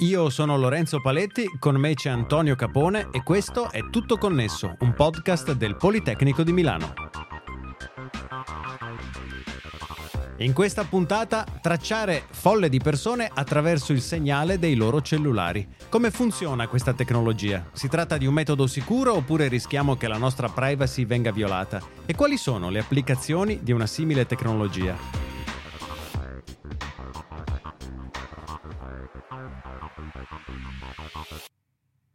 Io sono Lorenzo Paletti, con me c'è Antonio Capone e questo è Tutto Connesso, un podcast del Politecnico di Milano. In questa puntata tracciare folle di persone attraverso il segnale dei loro cellulari. Come funziona questa tecnologia? Si tratta di un metodo sicuro oppure rischiamo che la nostra privacy venga violata? E quali sono le applicazioni di una simile tecnologia?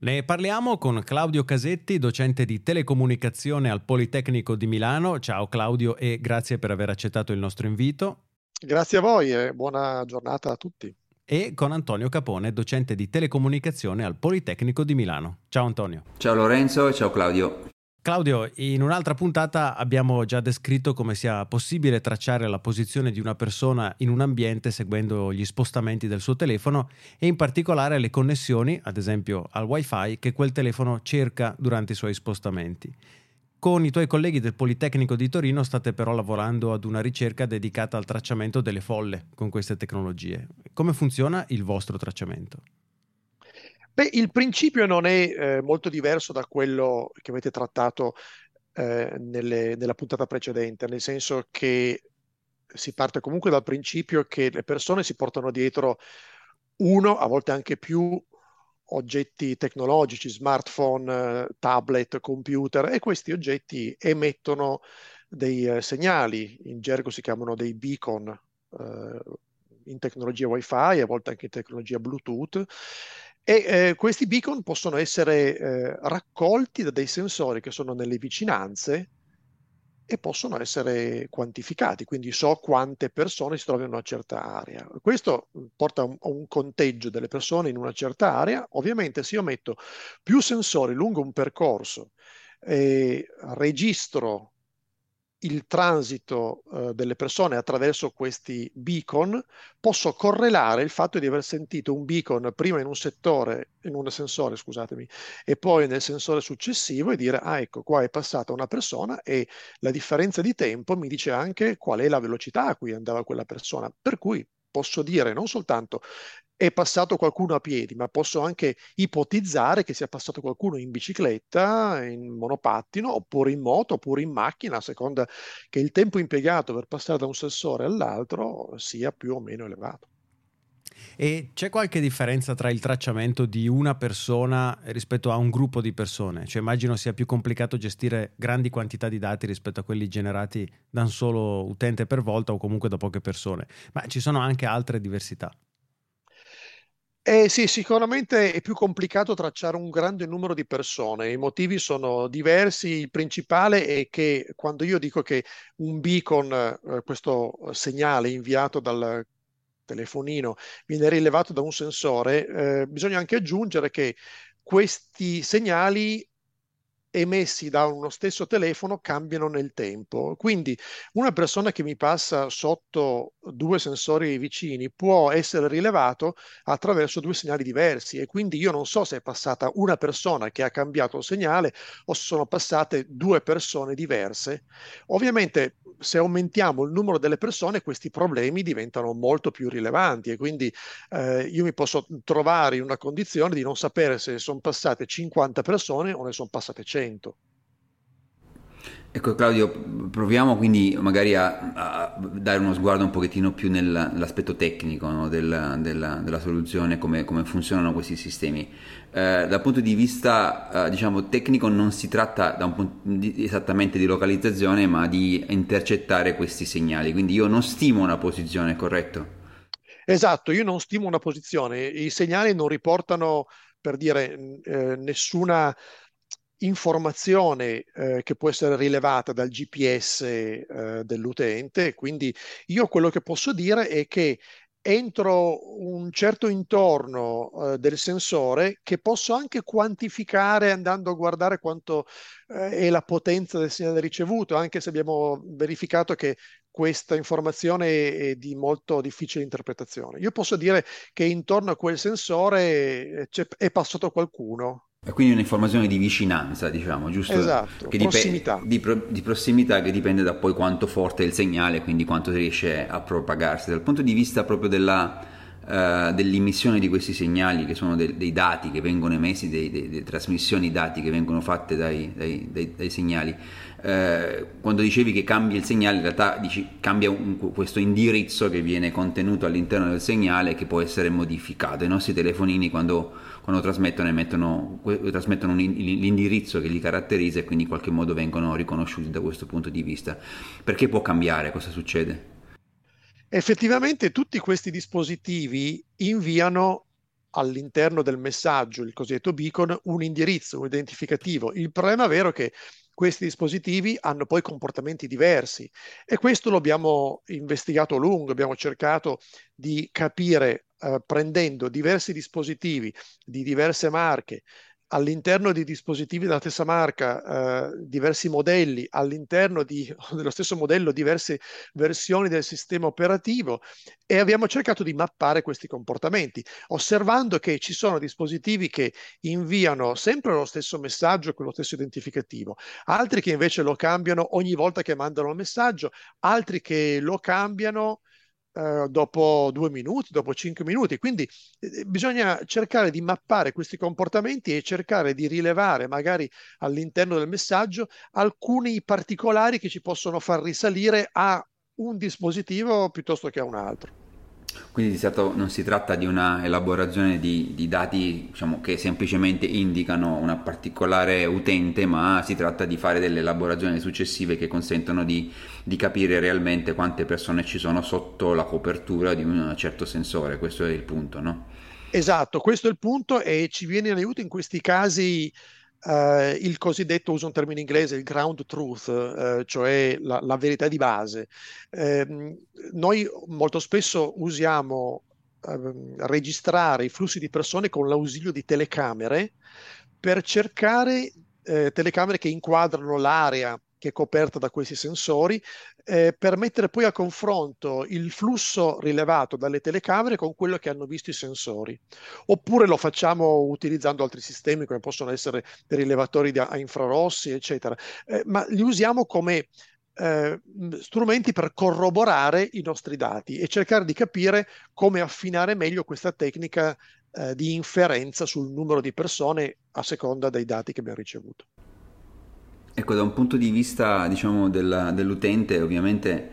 Ne parliamo con Claudio Casetti, docente di telecomunicazione al Politecnico di Milano. Ciao Claudio e grazie per aver accettato il nostro invito. Grazie a voi e buona giornata a tutti. E con Antonio Capone, docente di telecomunicazione al Politecnico di Milano. Ciao Antonio. Ciao Lorenzo e ciao Claudio. Claudio, in un'altra puntata abbiamo già descritto come sia possibile tracciare la posizione di una persona in un ambiente seguendo gli spostamenti del suo telefono e in particolare le connessioni, ad esempio al wifi, che quel telefono cerca durante i suoi spostamenti. Con i tuoi colleghi del Politecnico di Torino state però lavorando ad una ricerca dedicata al tracciamento delle folle con queste tecnologie. Come funziona il vostro tracciamento? Beh, il principio non è eh, molto diverso da quello che avete trattato eh, nelle, nella puntata precedente, nel senso che si parte comunque dal principio che le persone si portano dietro uno, a volte anche più oggetti tecnologici, smartphone, tablet, computer e questi oggetti emettono dei eh, segnali, in gergo si chiamano dei beacon eh, in tecnologia wifi, a volte anche in tecnologia Bluetooth e eh, questi beacon possono essere eh, raccolti da dei sensori che sono nelle vicinanze e possono essere quantificati, quindi so quante persone si trovano in una certa area. Questo porta a un, a un conteggio delle persone in una certa area. Ovviamente se io metto più sensori lungo un percorso e registro il transito eh, delle persone attraverso questi beacon, posso correlare il fatto di aver sentito un beacon prima in un settore, in un sensore, scusatemi, e poi nel sensore successivo e dire, ah ecco, qua è passata una persona e la differenza di tempo mi dice anche qual è la velocità a cui andava quella persona. Per cui posso dire non soltanto è passato qualcuno a piedi, ma posso anche ipotizzare che sia passato qualcuno in bicicletta, in monopattino, oppure in moto, oppure in macchina, a seconda che il tempo impiegato per passare da un sensore all'altro sia più o meno elevato. E c'è qualche differenza tra il tracciamento di una persona rispetto a un gruppo di persone? Cioè immagino sia più complicato gestire grandi quantità di dati rispetto a quelli generati da un solo utente per volta o comunque da poche persone, ma ci sono anche altre diversità. Eh sì, sicuramente è più complicato tracciare un grande numero di persone. I motivi sono diversi. Il principale è che quando io dico che un beacon, eh, questo segnale inviato dal telefonino, viene rilevato da un sensore, eh, bisogna anche aggiungere che questi segnali emessi da uno stesso telefono cambiano nel tempo. Quindi una persona che mi passa sotto due sensori vicini può essere rilevato attraverso due segnali diversi e quindi io non so se è passata una persona che ha cambiato il segnale o se sono passate due persone diverse. Ovviamente se aumentiamo il numero delle persone questi problemi diventano molto più rilevanti e quindi eh, io mi posso trovare in una condizione di non sapere se sono passate 50 persone o ne sono passate 100 100. Ecco Claudio, proviamo quindi magari a, a, dare uno sguardo un pochettino più nel, nell'aspetto tecnico no, della, della, della, soluzione, come, come, funzionano questi sistemi. Eh, dal punto di vista eh, diciamo, tecnico non si tratta punto, di, esattamente di localizzazione ma di intercettare questi segnali, quindi io non stimo una posizione, corretto? Esatto, io non stimo una posizione, i segnali non riportano per dire eh, nessuna informazione eh, che può essere rilevata dal GPS eh, dell'utente. Quindi io quello che posso dire è che entro un certo intorno eh, del sensore che posso anche quantificare andando a guardare quanto eh, è la potenza del segnale ricevuto, anche se abbiamo verificato che questa informazione è di molto difficile interpretazione. Io posso dire che intorno a quel sensore eh, è passato qualcuno, e quindi un'informazione di vicinanza, diciamo, giusto? Esatto, che prossimità. Dip- di, pro- di, prossimità che dipende da poi quanto forte è il segnale, quindi quanto riesce a propagarsi. Dal punto di vista proprio della, uh, dell'emissione di questi segnali, che sono de- dei dati che vengono emessi, delle trasmissioni dati che vengono fatte dai, dai, dai, dai segnali. Uh, quando dicevi che cambia il segnale, in realtà dici, cambia un, questo indirizzo che viene contenuto all'interno del segnale che può essere modificato. I nostri telefonini quando, quando trasmettono emettono, trasmettono un, l'indirizzo che li caratterizza e quindi in qualche modo vengono riconosciuti da questo punto di vista. Perché può cambiare? Cosa succede? Effettivamente tutti questi dispositivi inviano all'interno del messaggio, il cosiddetto beacon, un indirizzo, un identificativo. Il problema vero è che questi dispositivi hanno poi comportamenti diversi e questo lo abbiamo investigato a lungo, abbiamo cercato di capire eh, prendendo diversi dispositivi di diverse marche, all'interno di dispositivi della stessa marca, eh, diversi modelli, all'interno di, dello stesso modello diverse versioni del sistema operativo e abbiamo cercato di mappare questi comportamenti, osservando che ci sono dispositivi che inviano sempre lo stesso messaggio con lo stesso identificativo, altri che invece lo cambiano ogni volta che mandano il messaggio, altri che lo cambiano eh, dopo due minuti, dopo cinque minuti. Quindi eh, bisogna cercare di mappare questi comportamenti e cercare di rilevare magari all'interno del messaggio alcuni particolari che ci possono far risalire a un dispositivo piuttosto che a un altro. Quindi di certo non si tratta di una elaborazione di, di dati diciamo, che semplicemente indicano una particolare utente, ma si tratta di fare delle elaborazioni successive che consentono di, di capire realmente quante persone ci sono sotto la copertura di un certo sensore. Questo è il punto, no? Esatto, questo è il punto e ci viene in aiuto in questi casi Uh, il cosiddetto, uso un termine inglese, il ground truth, uh, cioè la, la, verità di base. Uh, noi molto spesso usiamo ehm, registrare i flussi di persone con l'ausilio di telecamere per cercare eh, telecamere che inquadrano l'area che è coperta da questi sensori, eh, per mettere poi a confronto il flusso rilevato dalle telecamere con quello che hanno visto i sensori. Oppure lo facciamo utilizzando altri sistemi come possono essere dei rilevatori di, a infrarossi, eccetera, eh, ma li usiamo come eh, strumenti per corroborare i nostri dati e cercare di capire come affinare meglio questa tecnica eh, di inferenza sul numero di persone a seconda dei dati che abbiamo ricevuto. Ecco, da un punto di vista diciamo, della, dell'utente, ovviamente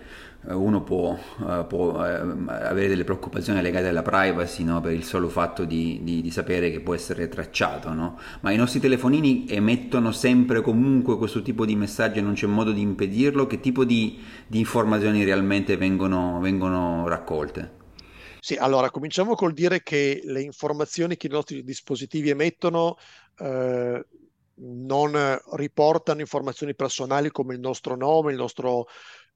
eh, uno può, uh, può uh, avere delle preoccupazioni legate alla privacy no? per il solo fatto di, di, di, sapere che può essere tracciato, no? ma i nostri telefonini emettono sempre comunque questo tipo di messaggi e non c'è modo di impedirlo? Che tipo di, di informazioni realmente vengono, vengono raccolte? Sì, allora cominciamo col dire che le informazioni che i nostri dispositivi emettono eh, non riportano informazioni personali come il nostro nome, il nostro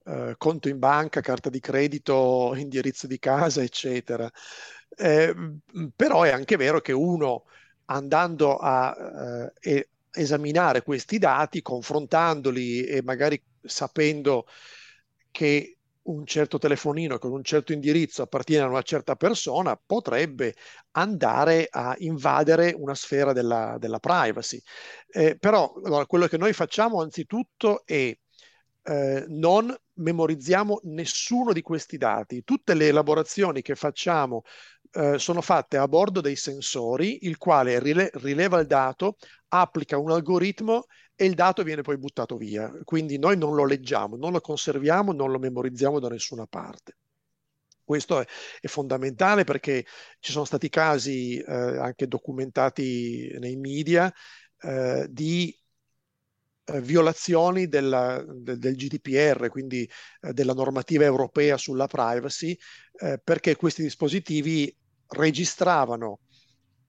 eh, conto in banca, carta di credito, indirizzo di casa, eccetera. Eh, però è anche vero che uno andando a eh, esaminare questi dati, confrontandoli e magari sapendo che un certo telefonino con un certo indirizzo appartiene a una certa persona, potrebbe andare a invadere una sfera della, della privacy. Eh, però allora, quello che noi facciamo anzitutto è eh, non memorizziamo nessuno di questi dati. Tutte le elaborazioni che facciamo eh, sono fatte a bordo dei sensori, il quale rile- rileva il dato, applica un algoritmo e il dato viene poi buttato via. Quindi noi non lo leggiamo, non lo conserviamo, non lo memorizziamo da nessuna parte. Questo è, è fondamentale perché ci sono stati casi eh, anche documentati nei media eh, di eh, violazioni della, de, del GDPR, quindi eh, della normativa europea sulla privacy, eh, perché questi dispositivi registravano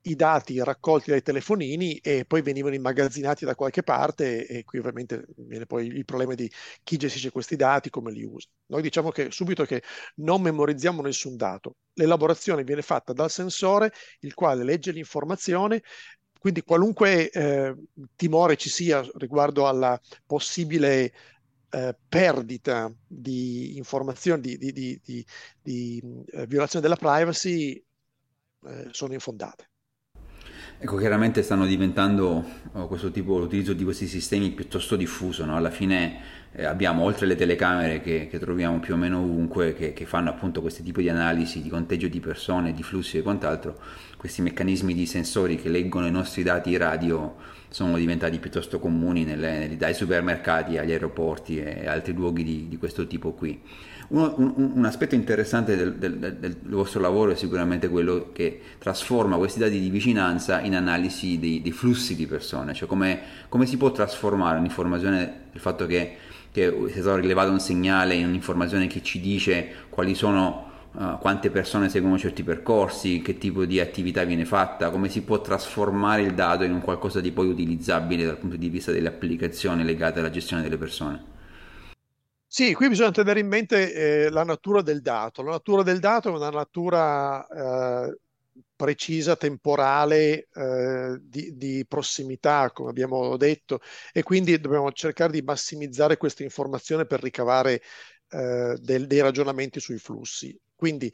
i dati raccolti dai telefonini e poi venivano immagazzinati da qualche parte e qui ovviamente viene poi il problema di chi gestisce questi dati, come li usa. Noi diciamo che subito che non memorizziamo nessun dato. L'elaborazione viene fatta dal sensore, il quale legge l'informazione, quindi qualunque eh, timore ci sia riguardo alla possibile eh, perdita di informazioni, di, di, di, di eh, violazione della privacy, eh, sono infondate. Ecco, chiaramente stanno diventando oh, questo tipo, l'utilizzo di questi sistemi piuttosto diffuso, no? alla fine eh, abbiamo oltre le telecamere che, che, troviamo più o meno ovunque, che, che, fanno appunto questi tipi di analisi di conteggio di persone, di flussi e quant'altro, questi meccanismi di sensori che leggono i nostri dati radio sono diventati piuttosto comuni nelle, dai supermercati agli aeroporti e altri luoghi di, di questo tipo qui. Uno, un, un, aspetto interessante del, del, del, vostro lavoro è sicuramente quello che trasforma questi dati di vicinanza in analisi dei, dei flussi di persone, cioè come, come, si può trasformare un'informazione, il fatto che, che sia stato rilevato un segnale in un'informazione che ci dice quali sono Uh, quante persone seguono certi percorsi, che tipo di attività viene fatta, come si può trasformare il dato in un qualcosa di poi utilizzabile dal punto di vista delle applicazioni legate alla gestione delle persone. Sì, qui bisogna tenere in mente eh, la natura del dato. La natura del dato è una natura eh, precisa, temporale, eh, di, di, prossimità, come abbiamo detto, e quindi dobbiamo cercare di massimizzare questa informazione per ricavare eh, del, dei ragionamenti sui flussi. Quindi,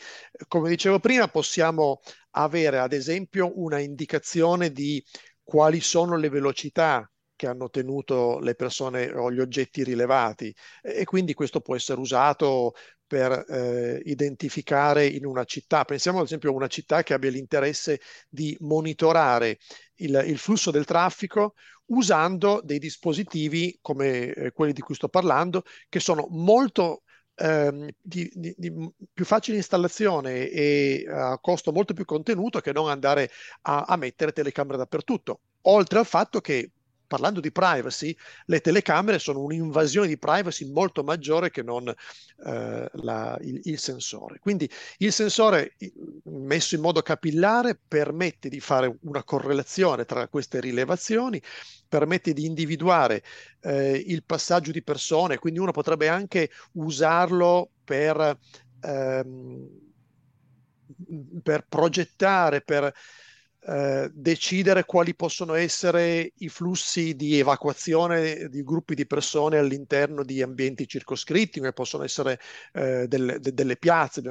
come dicevo prima, possiamo avere ad esempio una indicazione di quali sono le velocità che hanno tenuto le persone o gli oggetti rilevati e quindi questo può essere usato per eh, identificare in una città. Pensiamo ad esempio a una città che abbia l'interesse di monitorare il, il flusso del traffico usando dei dispositivi come eh, quelli di cui sto parlando, che sono molto ehm, di, di, di, più facile installazione e a costo molto più contenuto che non andare a, a mettere telecamere dappertutto. Oltre al fatto che parlando di privacy, le telecamere sono un'invasione di privacy molto maggiore che non eh, la, il, il, sensore. Quindi il sensore messo in modo capillare permette di fare una correlazione tra queste rilevazioni, permette di individuare eh, il passaggio di persone, quindi uno potrebbe anche usarlo per, ehm, per progettare, per eh, decidere quali possono essere i flussi di evacuazione di gruppi di persone all'interno di ambienti circoscritti, come possono essere eh, delle, de, delle, piazze.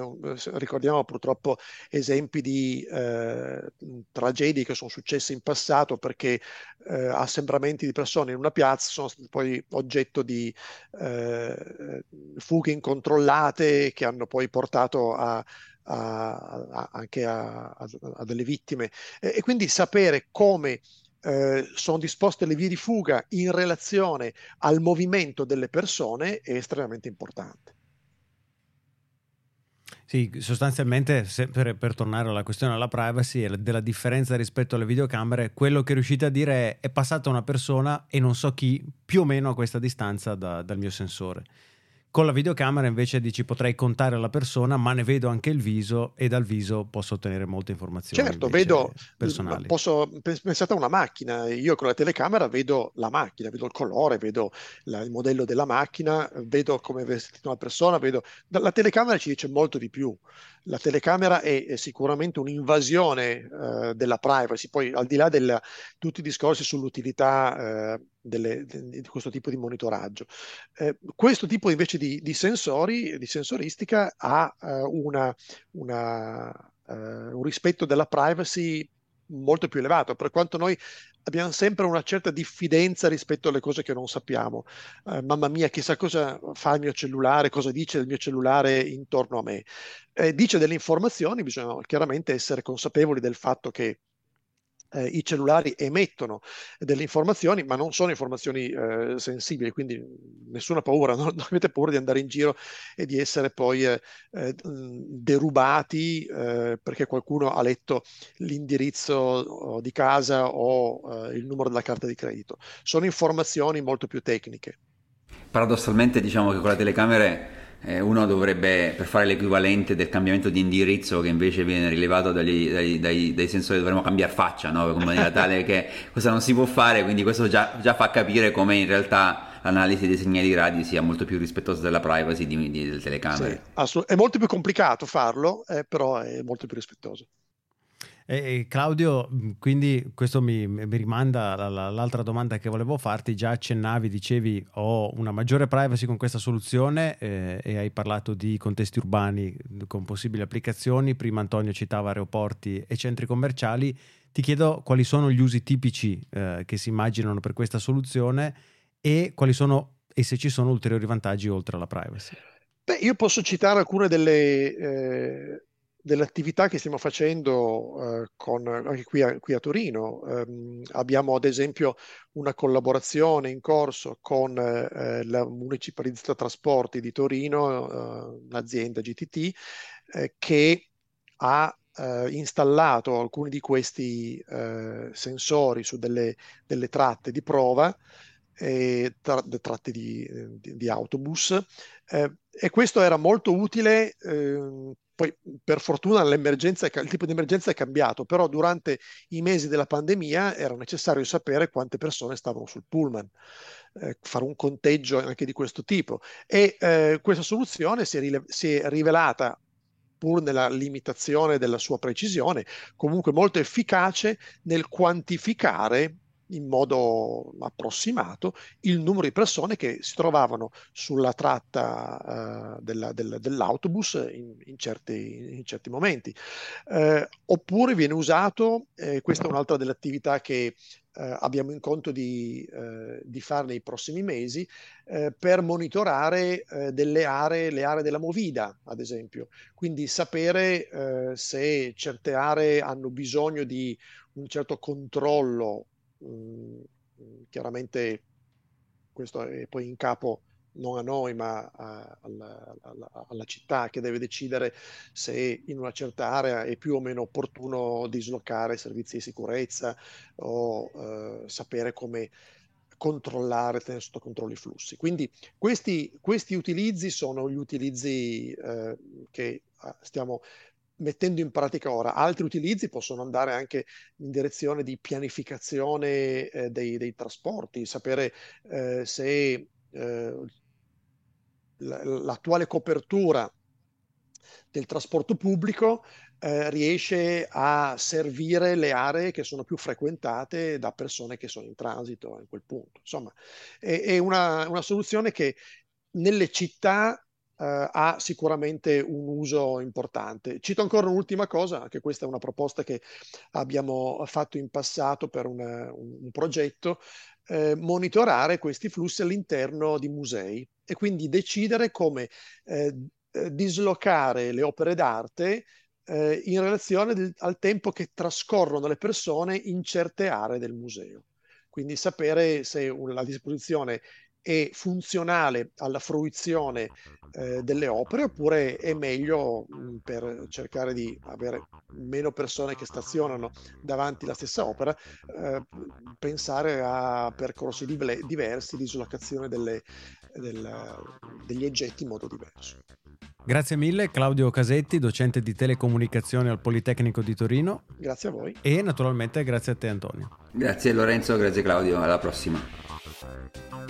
Ricordiamo purtroppo esempi di eh, tragedie che sono successe in passato perché eh, assembramenti di persone in una piazza sono stati poi oggetto di eh, fughe incontrollate che hanno poi portato a a, a, anche a, a, delle vittime e, e quindi sapere come eh, sono disposte le vie di fuga in relazione al movimento delle persone è estremamente importante. Sì, sostanzialmente per, per, tornare alla questione della privacy e della differenza rispetto alle videocamere, quello che riuscite a dire è è passata una persona e non so chi più o meno a questa distanza da, dal mio sensore. Con la videocamera invece dici potrei contare la persona, ma ne vedo anche il viso e dal viso posso ottenere molte informazioni. Certo, vedo personali. Posso, pensate a una macchina, io con la telecamera vedo la macchina, vedo il colore, vedo la, il modello della macchina, vedo come è vestita una persona, vedo... La telecamera ci dice molto di più. La telecamera è, è sicuramente un'invasione eh, della privacy, poi al di là di tutti i discorsi sull'utilità eh, delle, di questo tipo di monitoraggio. Eh, questo tipo invece di, di, sensori, di sensoristica ha uh, una, una, uh, un rispetto della privacy molto più elevato, per quanto noi abbiamo sempre una certa diffidenza rispetto alle cose che non sappiamo. Uh, mamma mia, chissà cosa fa il mio cellulare, cosa dice il mio cellulare intorno a me. Eh, dice delle informazioni, bisogna chiaramente essere consapevoli del fatto che eh, i cellulari emettono delle informazioni, ma non sono informazioni eh, sensibili, quindi nessuna paura, non, non, avete paura di andare in giro e di essere poi eh, eh derubati eh, perché qualcuno ha letto l'indirizzo oh, di casa o eh, il numero della carta di credito. Sono informazioni molto più tecniche. Paradossalmente diciamo che con le telecamere uno dovrebbe, per fare l'equivalente del cambiamento di indirizzo che invece viene rilevato dagli, dai, dai, dai, sensori, dovremmo cambiare faccia, no? in maniera tale che questo non si può fare, quindi questo già, già fa capire come in realtà l'analisi dei segnali radio sia molto più rispettosa della privacy di, di, delle telecamere. Sì, assolut- è molto più complicato farlo, eh, però è molto più rispettoso. E, Claudio, quindi questo mi, mi rimanda all'altra domanda che volevo farti, già accennavi, dicevi ho una maggiore privacy con questa soluzione eh, e hai parlato di contesti urbani con possibili applicazioni, prima Antonio citava aeroporti e centri commerciali, Ti chiedo quali sono gli usi tipici eh, che si immaginano per questa soluzione e sono e se ci sono ulteriori vantaggi oltre alla privacy. Beh, io posso citare alcune delle, eh, delle attività che stiamo facendo eh, con, anche qui a, qui a Torino. Um, abbiamo ad esempio una collaborazione in corso con eh, la Municipalità Trasporti di Torino, eh, l'azienda GTT, eh, che ha eh, installato alcuni di questi sensori su delle, delle tratte di prova eh, tra, tratte di, di, di autobus eh, e questo era molto utile. Eh, poi per fortuna l'emergenza, il tipo di emergenza è cambiato, però durante i mesi della pandemia era necessario sapere quante persone stavano sul pullman, eh, fare un conteggio anche di questo tipo. E eh, questa soluzione si è, rile- si è rivelata pur nella limitazione della sua precisione, comunque molto efficace nel quantificare in modo approssimato il numero di persone che si trovavano sulla tratta uh, della, del, dell'autobus in, in, certi, in, certi, momenti. Uh, oppure viene usato, eh, questa è un'altra delle attività che Uh, abbiamo in conto di, uh, di, fare nei prossimi mesi uh, per monitorare delle aree, le aree della movida, ad esempio. Quindi sapere se certe aree hanno bisogno di un certo controllo chiaramente questo è poi in capo non a noi ma a, alla, alla, alla, città che deve decidere se in una certa area è più o meno opportuno dislocare servizi di sicurezza o eh, sapere come controllare, tenere sotto controllo i flussi. Quindi questi, questi utilizzi sono gli utilizzi eh, che ah, stiamo mettendo in pratica ora. Altri utilizzi possono andare anche in direzione di pianificazione eh, dei, dei, trasporti, sapere eh, se eh, l'attuale copertura del trasporto pubblico eh, riesce a servire le aree che sono più frequentate da persone che sono in transito in quel punto. Insomma, è, è una, una soluzione che nelle città Uh, ha sicuramente un uso importante. Cito ancora un'ultima cosa, anche questa è una proposta che abbiamo fatto in passato per una, un, un, progetto, eh, monitorare questi flussi all'interno di musei e quindi decidere come eh, eh dislocare le opere d'arte eh, in relazione del, al tempo che trascorrono le persone in certe aree del museo. Quindi sapere se la disposizione è funzionale alla fruizione eh, delle opere oppure è meglio mh, mm, per cercare di avere meno persone che stazionano davanti alla stessa opera eh, pensare a percorsi di diversi di dislocazione delle, del, degli oggetti in modo diverso. Grazie mille Claudio Casetti, docente di telecomunicazione al Politecnico di Torino. Grazie a voi. E naturalmente grazie a te Antonio. Grazie Lorenzo, grazie Claudio, alla prossima.